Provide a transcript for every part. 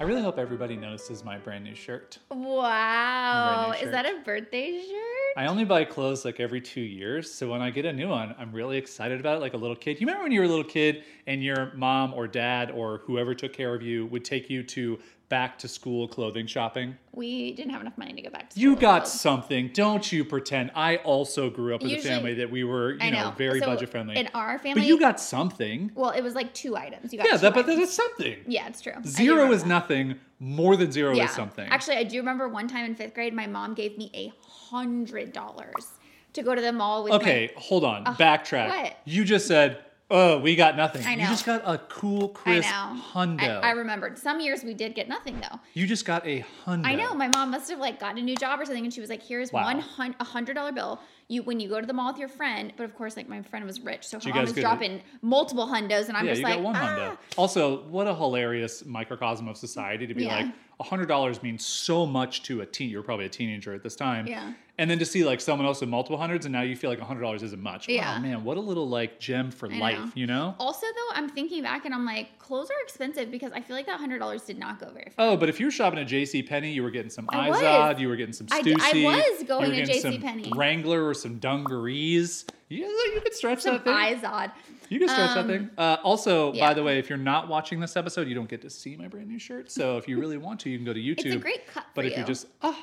I really hope everybody notices my brand new shirt. Wow. New Is that a birthday shirt? I only buy clothes like every two years. So when I get a new one, I'm really excited about it like a little kid. You remember when you were a little kid and your mom or dad or whoever took care of you would take you to back to school clothing shopping? We didn't have enough money to go back to school. You got so- something. Don't you pretend. I also grew up in Usually- a family that we were, you know, know. very So budget friendly. In our family, but you got something. well, it was like two items. You got Yeah, that, but that's something. yeah, it's true. Zero is that. nothing. More than zero Yeah. is something. Actually, I do remember one time in fifth grade, my mom gave me a hundred dollars to go to the mall with. Okay, hold on. Backtrack. what? You just said, "Oh, we got nothing." I You just got a cool, My, I crisp know. hundo. I, I remembered. Some years we did get nothing though. you just got a hundo. I know. My mom must have like got a new job or something, and she was like, "Here's Wow. one hundred dollar bill. You when you go to the mall with your friend." But of course, like my friend was rich, so her mom was dropping multiple hundos, and I'm yeah, just you like, got one ah. hundo. Also, what a hilarious microcosm of society to be Yeah. like, a hundred dollars means so much to a teen. You were probably a teenager at this time. Yeah. And then to see like someone else with multiple hundreds, and now you feel like a hundred dollars isn't much. Yeah. Wow, man, what a little like gem for I life, know. you know? Also, though, I'm thinking back and I'm like, clothes are expensive because I feel like that hundred dollars did not go very far. Oh, but if you were shopping at J.C. Penney, you were getting some I was. Izod, you were getting some Stussy. I was going you were to getting some JCPenney. Wrangler or some dungarees. You, you could stretch Some that thing. Izod. You can stretch Um, that thing. Uh, also, yeah. by the way, if you're not watching this episode, you don't get to see my brand new shirt. So if you really want to, you can go to YouTube. It's a great cut for But if you. you just ah,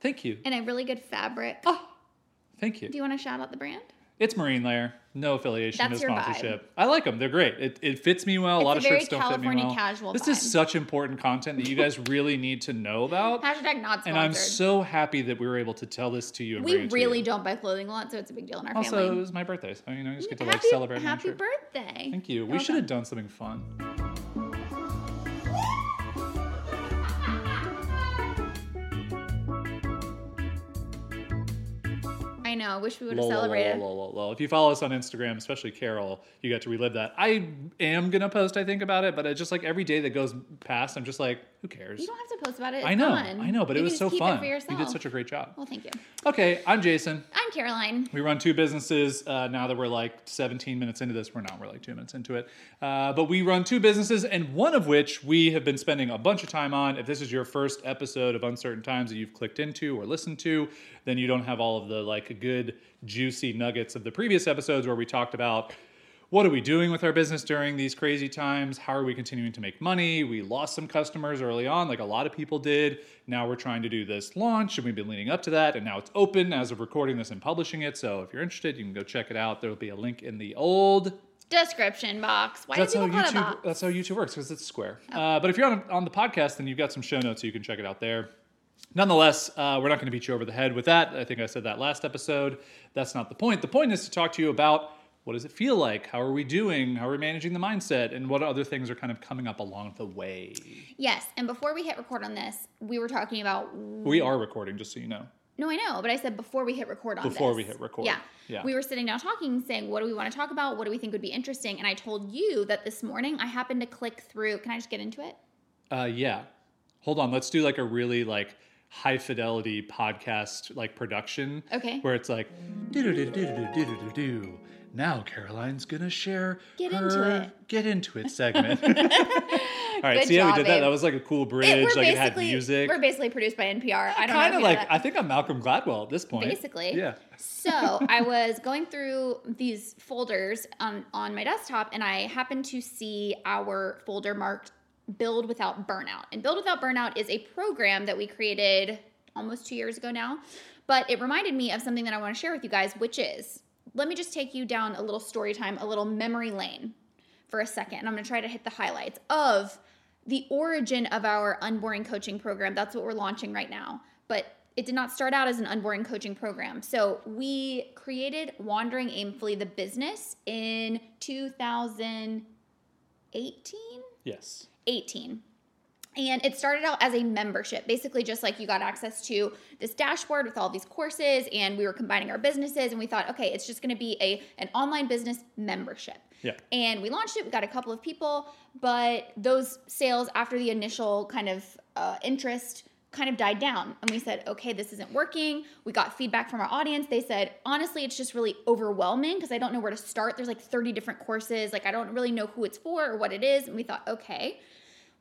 thank you, and a really good fabric. Oh, thank you. Do you want to shout out the brand? It's Marine Layer. No affiliation, That's no your vibe. sponsorship. I like them. They're great. It, it fits me well. a It's lot a of shirts don't fit me California well. casual this is such important content that you guys really need to know about. Hashtag not sponsored. And I'm so happy that we were able to tell this to you. And we bring it to really you. don't buy clothing a lot, so it's a big deal in our Also, family. Also, it was my birthday, so you know, you just get to like happy celebrate. happy birthday. Thank you. We Well should have done something fun. Know. I wish we would have Lol, celebrated. lol, lol, lol. If you follow us on Instagram, especially Carol, you get to relive that. I am gonna post, I think, about it, but it's just like every day that goes past, I'm just like, who cares? You don't have to post about it. It's I know, fun. I know, but You it was so fun. It for yourself. you did such a great job. well, thank you. Okay, I'm Jason. I'm Caroline. We run two businesses. Uh, now that we're like 17 minutes into this, we're not. We're like two minutes into it. Uh, but we run two businesses, and one of which we have been spending a bunch of time on. If this is your first episode of Uncertain Times that you've clicked into or listened to, then you don't have all of the like good, juicy nuggets of the previous episodes where we talked about what are we doing with our business during these crazy times? How are we continuing to make money? We lost some customers early on, like a lot of people did. Now we're trying to do this launch, and we've been leading up to that, and now it's open as of recording this and publishing it. So if you're interested, you can go check it out. There'll be a link in the old Description box. Why that's do how people YouTube. That's how YouTube works because it's square. Uh, but if you're on, on the podcast, then you've got some show notes, so you can check it out there. Nonetheless, uh, we're not going to beat you over the head with that. I think I said that last episode. That's not the point. The point is to talk to you about what does it feel like? How are we doing? How are we managing the mindset? And what other things are kind of coming up along the way? Yes, and before we hit record on this, we were talking about. We are recording, just so you know. No, I know, but I said before we hit record on Before this. we hit record. Yeah. Yeah. We were sitting down talking, saying, what do we want to talk about? What do we think would be interesting? And I told you that this morning I happened to click through. Can I just get into it? Uh, yeah. Hold on. Let's do like a really like high fidelity podcast like production. Okay. Where it's like do do do do do do do do. Now Caroline's gonna share. Get her into it. Get into it segment. All right. Good see how we did that? babe. That was like a cool It- bridge. we're like it had basically music. we're basically produced by NPR. I don't Kind know. of if you know like that. I think I'm Malcolm Gladwell at this point. basically. Yeah. so I was going through these folders on, on my desktop and I happened to see our folder marked Build Without Burnout. And Build Without Burnout is a program that we created almost two years ago now. But it reminded me of something that I want to share with you guys, which is let me just take you down a little story time, a little memory lane for a second. And I'm going to try to hit the highlights of the origin of our unboring coaching program. That's what we're launching right now. But it did not start out as an unboring coaching program. So we created Wandering Aimfully, the business, in 2018. Yes. 18. And it started out as a membership, basically just like you got access to this dashboard with all these courses, and we were combining our businesses, and we thought, okay, it's just going to be a an online business membership. Yeah. And we launched it. We got a couple of people, but those sales after the initial kind of uh, interest kind of died down. And we said okay this isn't working. We got feedback from our audience. They said honestly it's just really overwhelming because i don't know where to start. There's like 30 different courses. Like i don't really know who it's for or what it is. And we thought okay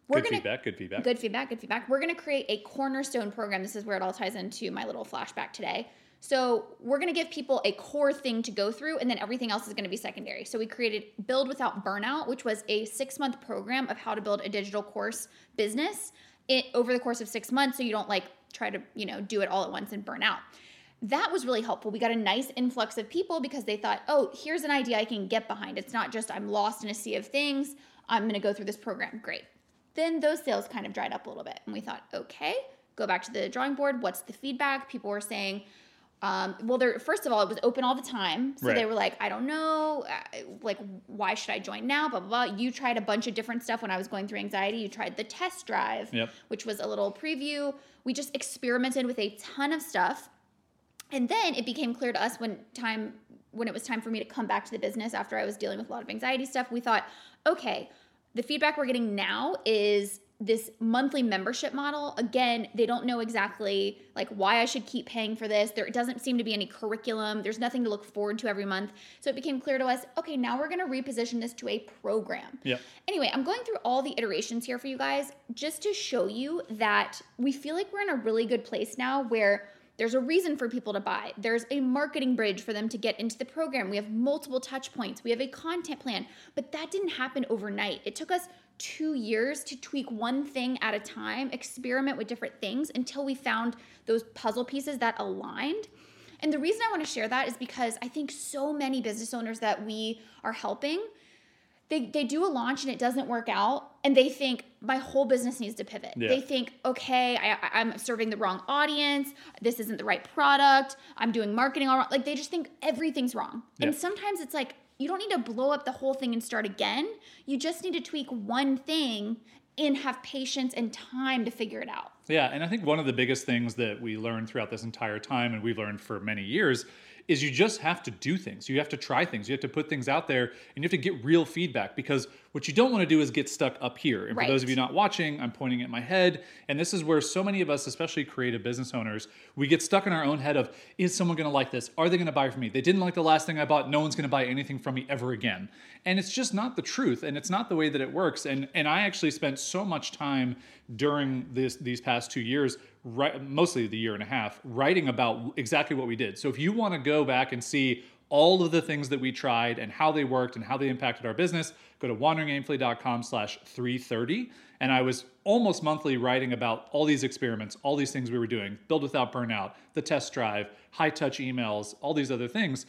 we're good gonna, Good feedback good feedback. Good feedback good feedback. We're going to create a cornerstone program. This is where it all ties into my little flashback today. So we're going to give people a core thing to go through, and then everything else is going to be secondary. So we created Build Without Burnout, which was a six month program of how to build a digital course business it, over the course of six months, so you don't like try to you know do it all at once and burn out. That was really helpful. We got a nice influx of people because they thought, oh, here's an idea I can get behind. It's not just I'm lost in a sea of things. I'm going to go through this program. Great. Then those sales kind of dried up a little bit, and we thought, okay, go back to the drawing board. What's the feedback? People were saying um, well, there first of all, it was open all the time, so right. they were like, "I don't know, uh, like, why should I join now?" Blah, blah blah. You tried a bunch of different stuff when I was going through anxiety. You tried the test drive, yep. which was a little preview. We just experimented with a ton of stuff, and then it became clear to us when time when it was time for me to come back to the business after I was dealing with a lot of anxiety stuff. We thought, okay, the feedback we're getting now is this monthly membership model again they don't know exactly like why i should keep paying for this there doesn't seem to be any curriculum there's nothing to look forward to every month so it became clear to us okay now we're going to reposition this to a program yeah anyway i'm going through all the iterations here for you guys just to show you that we feel like we're in a really good place now where there's a reason for people to buy. There's a marketing bridge for them to get into the program. We have multiple touch points. We have a content plan. But that didn't happen overnight. It took us two years to tweak one thing at a time, experiment with different things until we found those puzzle pieces that aligned. And the reason I want to share that is because I think so many business owners that we are helping, they, they do a launch and it doesn't work out, and they think my whole business needs to pivot. Yeah. They think, okay, I, I'm serving the wrong audience. This isn't the right product. I'm doing marketing all wrong. Like they just think everything's wrong. Yeah. And sometimes it's like you don't need to blow up the whole thing and start again. You just need to tweak one thing and have patience and time to figure it out. Yeah, and I think one of the biggest things that we learned throughout this entire time, and we've learned for many years, is you just have to do things. You have to try things. You have to put things out there and you have to get real feedback because what you don't want to do is get stuck up here. And right. for those of you not watching, I'm pointing at my head. And this is where so many of us, especially creative business owners, we get stuck in our own head of is someone going to like this? Are they going to buy from me? They didn't like the last thing I bought. No one's going to buy anything from me ever again. And it's just not the truth. And it's not the way that it works. And, and I actually spent so much time during this, these past two years right, mostly the year and a half, writing about exactly what we did. So if you want to go back and see all of the things that we tried and how they worked and how they impacted our business, go to wanderingaimfully.com slash 330. And I was almost monthly writing about all these experiments, all these things we were doing, build without burnout, the test drive, high touch emails, all these other things,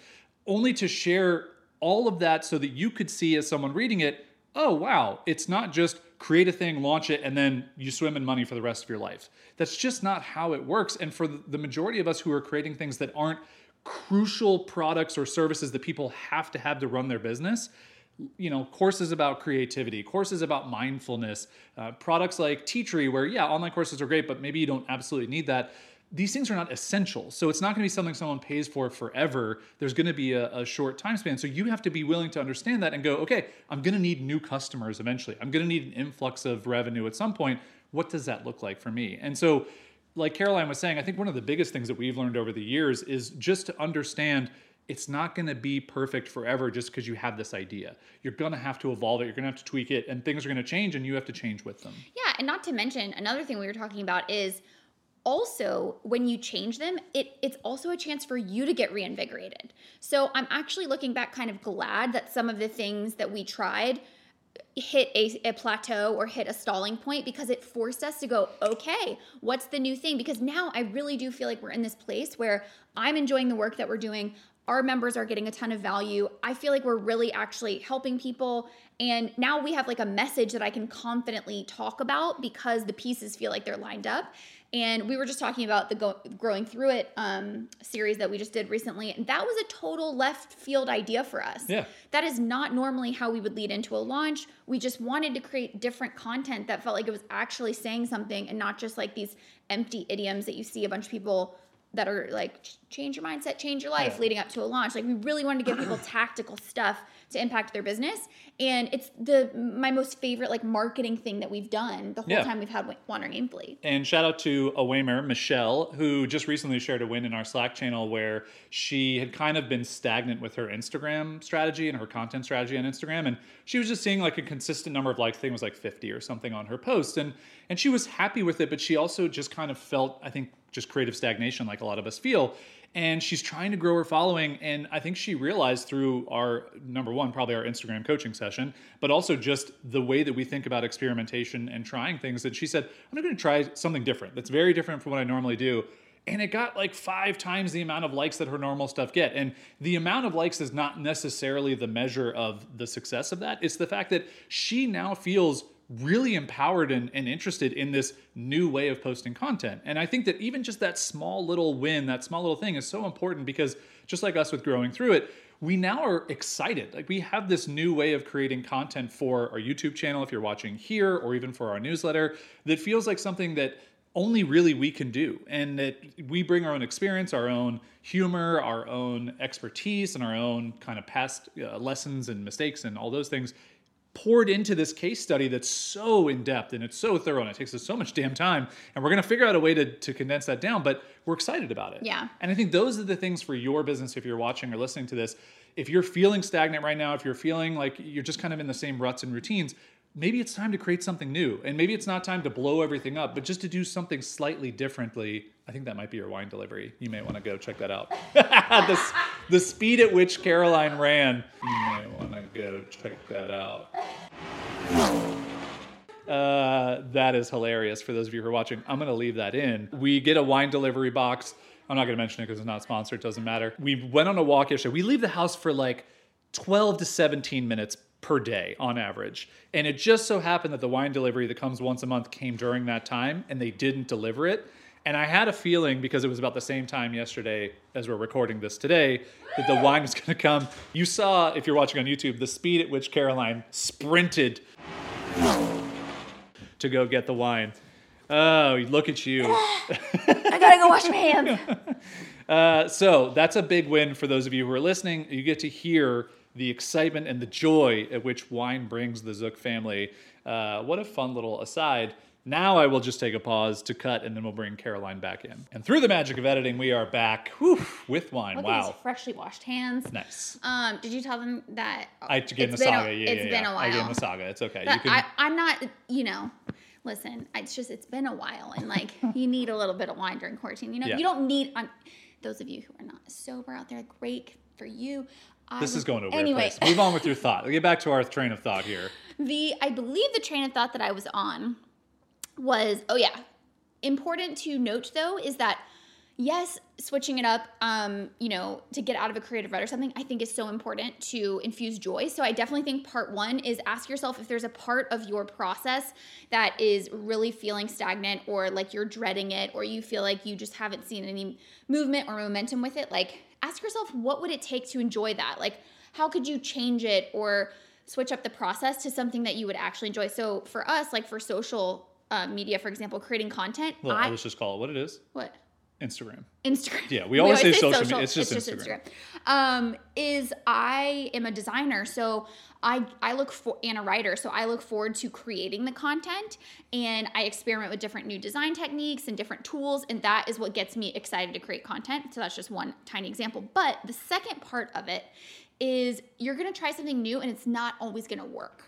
only to share all of that so that you could see as someone reading it, oh, wow, it's not just create a thing, launch it, and then you swim in money for the rest of your life. That's just not how it works. And for the majority of us who are creating things that aren't crucial products or services that people have to have to run their business, you know, courses about creativity, courses about mindfulness, uh, products like Teachery, where yeah, online courses are great, but maybe you don't absolutely need that these things are not essential. So it's not going to be something someone pays for forever. There's going to be a, a, short time span. So you have to be willing to understand that and go, okay, I'm going to need new customers eventually. I'm going to need an influx of revenue at some point. What does that look like for me? And so, like Caroline was saying, I think one of the biggest things that we've learned over the years is just to understand it's not going to be perfect forever just because you have this idea. You're going to have to evolve it, you're going to have to tweak it, and things are going to change, and you have to change with them. Yeah, and not to mention, another thing we were talking about is also when you change them it it's also a chance for you to get reinvigorated so i'm actually looking back kind of glad that some of the things that we tried hit a, a, plateau or hit a stalling point because it forced us to go okay what's the new thing? Because now i really do feel like we're in this place where i'm enjoying the work that we're doing. Our members are getting a ton of value. I feel like we're really actually helping people. And now we have like a message that i can confidently talk about because the pieces feel like they're lined up and we were just talking about the go- growing through it um, series that we just did recently, and that was a total left field idea for us. Yeah, that is not normally how we would lead into a launch. We just wanted to create different content that felt like it was actually saying something, and not just like these empty idioms that you see a bunch of people that are like change your mindset, change your life, Yeah. leading up to a launch. Like we really wanted to give people tactical stuff to impact their business, and it's the my most favorite like marketing thing that we've done the whole Yeah. time we've had Wa- Wandering Aimfully. And shout out to a Waymer, Michelle, who just recently shared a win in our Slack channel where she had kind of been stagnant with her Instagram strategy and her content strategy on Instagram. And she was just seeing like a consistent number of think it was like 50 or something on her post. And and she was happy with it, but she also just kind of felt, I think, just creative stagnation like a lot of us feel. And she's trying to grow her following. And I think she realized through our number one, probably our Instagram coaching session, but also just the way that we think about experimentation and trying things that she said, I'm going to try something different that's very different from what I normally do. And it got like five times the amount of likes that her normal stuff get. And the amount of likes is not necessarily the measure of the success of that. It's the fact that she now feels really empowered and, and interested in this new way of posting content. And I think that even just that small little win, that small little thing is so important because just like us with growing through it, we now are excited. Like we have this new way of creating content for our YouTube channel, if you're watching here, or even for our newsletter, that feels like something that only really we can do. And that we bring our own experience, our own humor, our own expertise, and our own kind of past uh, lessons and mistakes and all those things poured into this case study that's so in depth and it's so thorough and it takes us so much damn time. And we're going to figure out a way to, to condense that down, but we're excited about it. Yeah. And I think those are the things for your business if you're watching or listening to this. If you're feeling stagnant right now, if you're feeling like you're just kind of in the same ruts and routines, maybe it's time to create something new. And maybe it's not time to blow everything up, but just to do something slightly differently. I think that might be your wine delivery. You may want to go check that out. the, the speed at which Caroline ran, you may want to go check that out. Uh, that is hilarious for those of you who are watching. I'm going to leave that in. We get a wine delivery box. I'm not going to mention it because it's not sponsored. It doesn't matter. We went on a walk yesterday. We leave the house for like 12 to 17 minutes per day on average. And it just so happened that the wine delivery that comes once a month came during that time and they didn't deliver it. And I had a feeling because it was about the same time yesterday as we're recording this today that the wine was going to come. You saw, if you're watching on YouTube, the speed at which Caroline sprinted to go get the wine. Oh, look at you. I gotta go wash my hands. Uh, so that's a big win for those of you who are listening. You get to hear the excitement and the joy at which wine brings the Zook family. Uh, what a fun little aside. Now I will just take a pause to cut and then we'll bring Caroline back in. And through the magic of editing, we are back whew, with wine. Look wow. freshly washed hands. Nice. Um, did you tell them that I gave it's the been a- saga. yeah, it's yeah, been yeah. a I gave him while. the saga. It's okay. But you can, I, I'm not, you know, listen, it's just, it's been a while and like you need a little bit of wine during quarantine. You know, Yeah. you don't need, on those of you who are not sober out there, great for you. I this is going to a weird anyway, place. Move on with your thought. We'll get back to our train of thought here. the, I believe the train of thought that I was on was, oh yeah, important to note though is that yes, switching it up, um, you know, to get out of a creative rut or something, I think is so important to infuse joy. So I definitely think part one is ask yourself if there's a part of your process that is really feeling stagnant or like you're dreading it or you feel like you just haven't seen any movement or momentum with it. Like ask yourself, what would it take to enjoy that? Like, how could you change it or switch up the process to something that you would actually enjoy? So for us, like for social uh, media, for example, creating content, Well, I, let's just call it what it is what? Instagram. Instagram. Yeah, we always say social media. It's just Instagram. Um, is I am a designer, so I I look for and a writer, so I look forward to creating the content, and I experiment with different new design techniques and different tools, and that is what gets me excited to create content. So that's just one tiny example. But the second part of it is you're gonna try something new, and it's not always gonna work.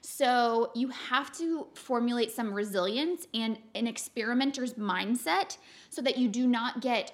So you have to formulate some resilience and an experimenter's mindset so that you do not get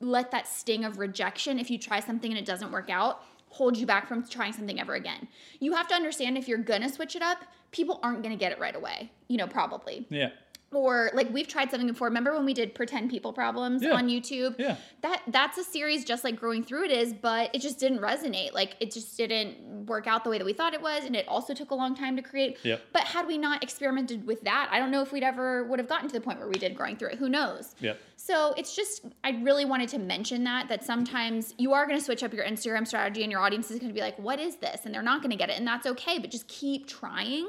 let that sting of rejection if you try something and it doesn't work out hold you back from trying something ever again. You have to understand if you're going to switch it up, people aren't going to get it right away. You know, probably Yeah. Or like we've tried something before. Remember when we did pretend people problems Yeah. on YouTube? Yeah. That that's a series just like growing through it is, but it just didn't resonate. Like it just didn't work out the way that we thought it was, and it also took a long time to create. Yep. But had we not experimented with that, I don't know if we'd ever would have gotten to the point where we did growing through it. Who knows? Yep. So it's just I really wanted to mention that that sometimes you are going to switch up your Instagram strategy and your audience is going to be like, "What is this?" and they're not going to get it, and that's okay. But just keep trying.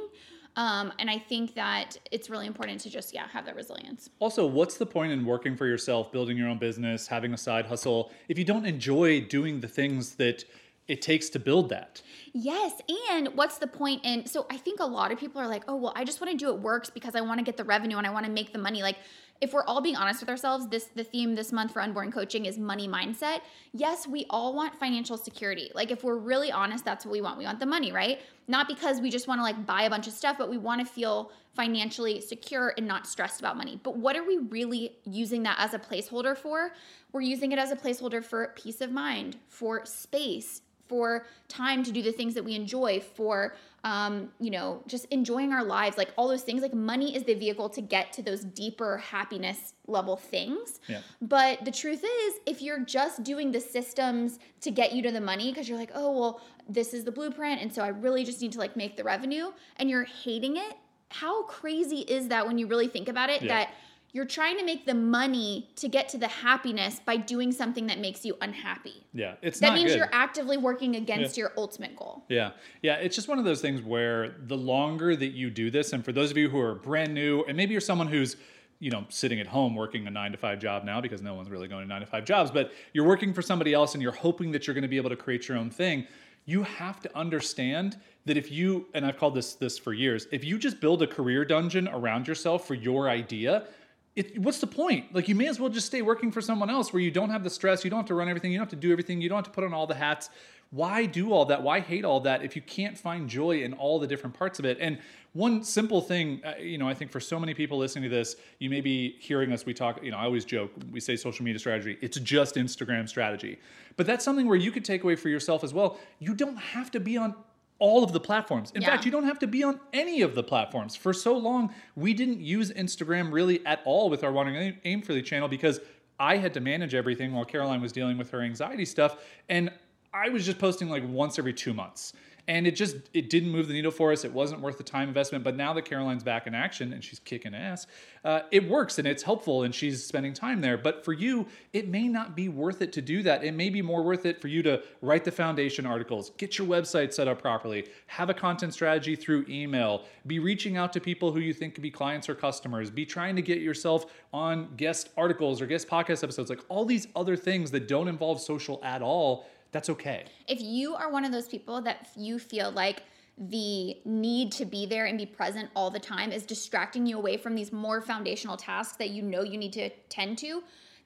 Um, and I think that it's really important to just, yeah, have that resilience. Also, what's the point in working for yourself, building your own business, having a side hustle, if you don't enjoy doing the things that it takes to build that? Yes. And what's the point in so I think a lot of people are like, oh well, I just want to do it works because I want to get the revenue and I want to make the money. Like if we're all being honest with ourselves, this the theme this month for unboring coaching is money mindset. Yes, we all want financial security. Like if we're really honest, that's what we want. We want the money, right? Not because we just want to like buy a bunch of stuff, but we want to feel financially secure and not stressed about money. But what are we really using that as a placeholder for? We're using it as a placeholder for peace of mind, for space, for time to do the things that we enjoy, for um, you know, just enjoying our lives, like all those things. Like money is the vehicle to get to those deeper happiness level things. Yeah. But the truth is, if you're just doing the systems to get you to the money, because you're like, oh well, this is the blueprint, and so I really just need to like make the revenue, and you're hating it. How crazy is that when you really think about it? Yeah. That you're trying to make the money to get to the happiness by doing something that makes you unhappy. Yeah, it's That means good. you're actively working against your ultimate goal. Yeah. Yeah. It's just one of those things where the longer that you do this, and for those of you who are brand new, and maybe you're someone who's, you know, sitting at home working a nine to five job now because no one's really going to nine to five jobs, but you're working for somebody else and you're hoping that you're going to be able to create your own thing. You have to understand that if you, and I've called this this for years, if you just build a career dungeon around yourself for your idea, it, what's the point? Like, you may as well just stay working for someone else where you don't have the stress, you don't have to run everything, you don't have to do everything, you don't have to put on all the hats. Why do all that? Why hate all that if you can't find joy in all the different parts of it? And one simple thing, uh, you know, I think for so many people listening to this, you may be hearing us, we talk, you know, I always joke, we say social media strategy, it's just Instagram strategy. But that's something where you could take away for yourself as well. You don't have to be on all of the platforms. In Yeah. fact, you don't have to be on any of the platforms. For so long, we didn't use Instagram really at all with our Wandering Aim- Aim for the channel because I had to manage everything while Caroline was dealing with her anxiety stuff. And I was just posting like once every two months. And it just it didn't move the needle for us. It wasn't worth the time investment. But now that Caroline's back in action and she's kicking ass, uh, it works and it's helpful and she's spending time there. But for you, it may not be worth it to do that. It may be more worth it for you to write the foundation articles, get your website set up properly, have a content strategy through email, be reaching out to people who you think could be clients or customers, be trying to get yourself on guest articles or guest podcast episodes, like all these other things that don't involve social at all. That's okay. If you are one of those people that you feel like the need to be there and be present all the time is distracting you away from these more foundational tasks that you know you need to tend to,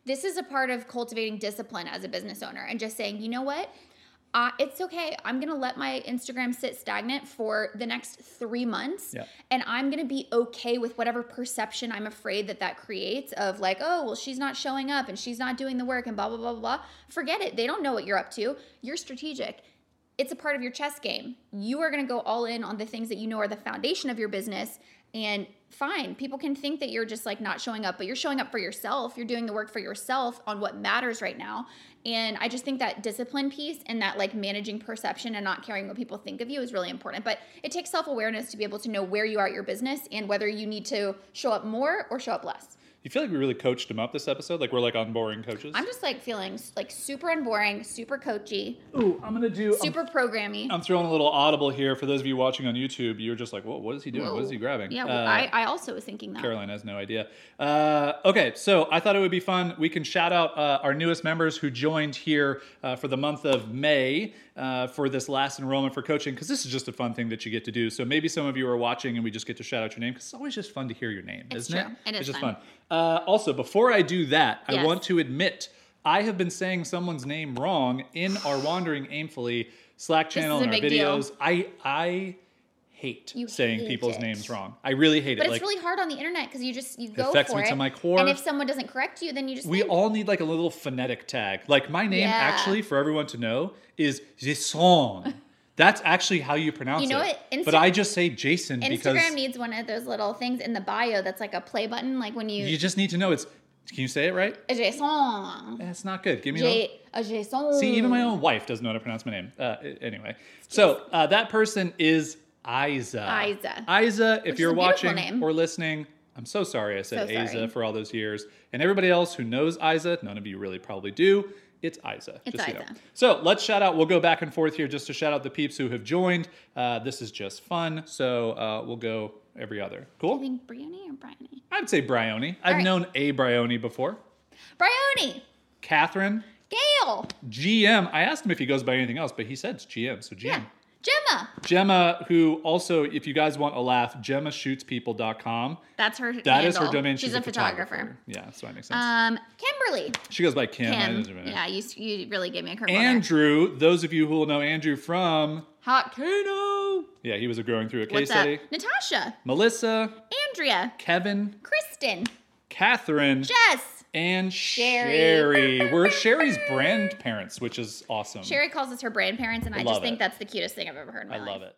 this is a part of cultivating discipline as a business owner and just saying, you know what? Uh, it's okay. I'm going to let my Instagram sit stagnant for the next three months. Yeah. And I'm going to be okay with whatever perception I'm afraid that that creates of like, oh, well, she's not showing up and she's not doing the work and blah, blah, blah, blah, blah. Forget it. They don't know what you're up to. You're strategic. It's a part of your chess game. You are going to go all in on the things that you know are the foundation of your business. And fine, people can think that you're just like not showing up, but you're showing up for yourself. You're doing the work for yourself on what matters right now. And I just think that discipline piece and that like managing perception and not caring what people think of you is really important. But it takes self awareness to be able to know where you are at your business and whether you need to show up more or show up less. You feel like we really coached him up this episode? Like we're like unboring coaches? I'm just like feeling like super unboring, super coachy, Ooh, I'm gonna do. I'm- super programmy. I'm throwing a little audible here for those of you watching on YouTube. You're just like, "Whoa, what is he doing? What is he grabbing?" Yeah, well, Uh, I, I also was thinking that. Caroline has no idea. Uh, okay, so I thought it would be fun. We can shout out uh, our newest members who joined here uh, for the month of May uh, for this last enrollment for coaching because this is just a fun thing that you get to do. So maybe some of you are watching and we just get to shout out your name because it's always just fun to hear your name, It's isn't true. it? It is it's just fun. fun. Uh, also, before I do that, I want to admit I have been saying someone's name wrong in our Wandering Aimfully Slack channel and our big deal. videos. I I hate You saying hate people's it. names wrong. I really hate But it. But it's really hard on the internet because you just you go affects for me it. to my core. And if someone doesn't correct you, then you just we all need like a little phonetic tag. Like my name, Yeah. actually, for everyone to know, is Jason. That's actually how you pronounce You know it. what? Insta- but I just say Jason because Instagram needs one of those little things in the bio that's like a play button, like when you, you just need to know it's. Can you say it right? Jason, That's not good. Give me a J, a Jason. See, even my own wife doesn't know how to pronounce my name. Uh, anyway, so uh, that person is Isa. Isa. Isa, if is you're watching name. or listening, I'm so sorry I said So. Isa for all those years. And everybody else who knows Isa, none of you really probably do. It's Isa. It's so you know. Isa. So let's shout out. We'll go back and forth here just to shout out the peeps who have joined. Uh, this is just fun. So uh, we'll go every other. Cool? I Cool. think Brioni or Bryony? I'd say Bryony. I've right. known a Bryony before. Bryony. Catherine, Gail. GM. I asked him if he goes by anything else, but he said it's GM. So GM. Yeah. Gemma. Gemma, who also, if you guys want a laugh, GemmaShootsPeople.com. That's her. That is her domain. She's, a, photographer. Yeah, so that makes sense. Um, Kimberly. she goes by Kim. Kim. Yeah, you, you really gave me a curveball. there. Andrew, those of you who will know Andrew from, Hot Kano. yeah, he was a growing through a case What's up? study. Natasha. Melissa, Andrea. Kevin, Kristen. Catherine, Jess. And Sherry. Sherry. We're Sherry's grandparents, which is awesome. Sherry calls us her grandparents, and I, love just think that's the cutest thing I've ever heard in my I life. love it.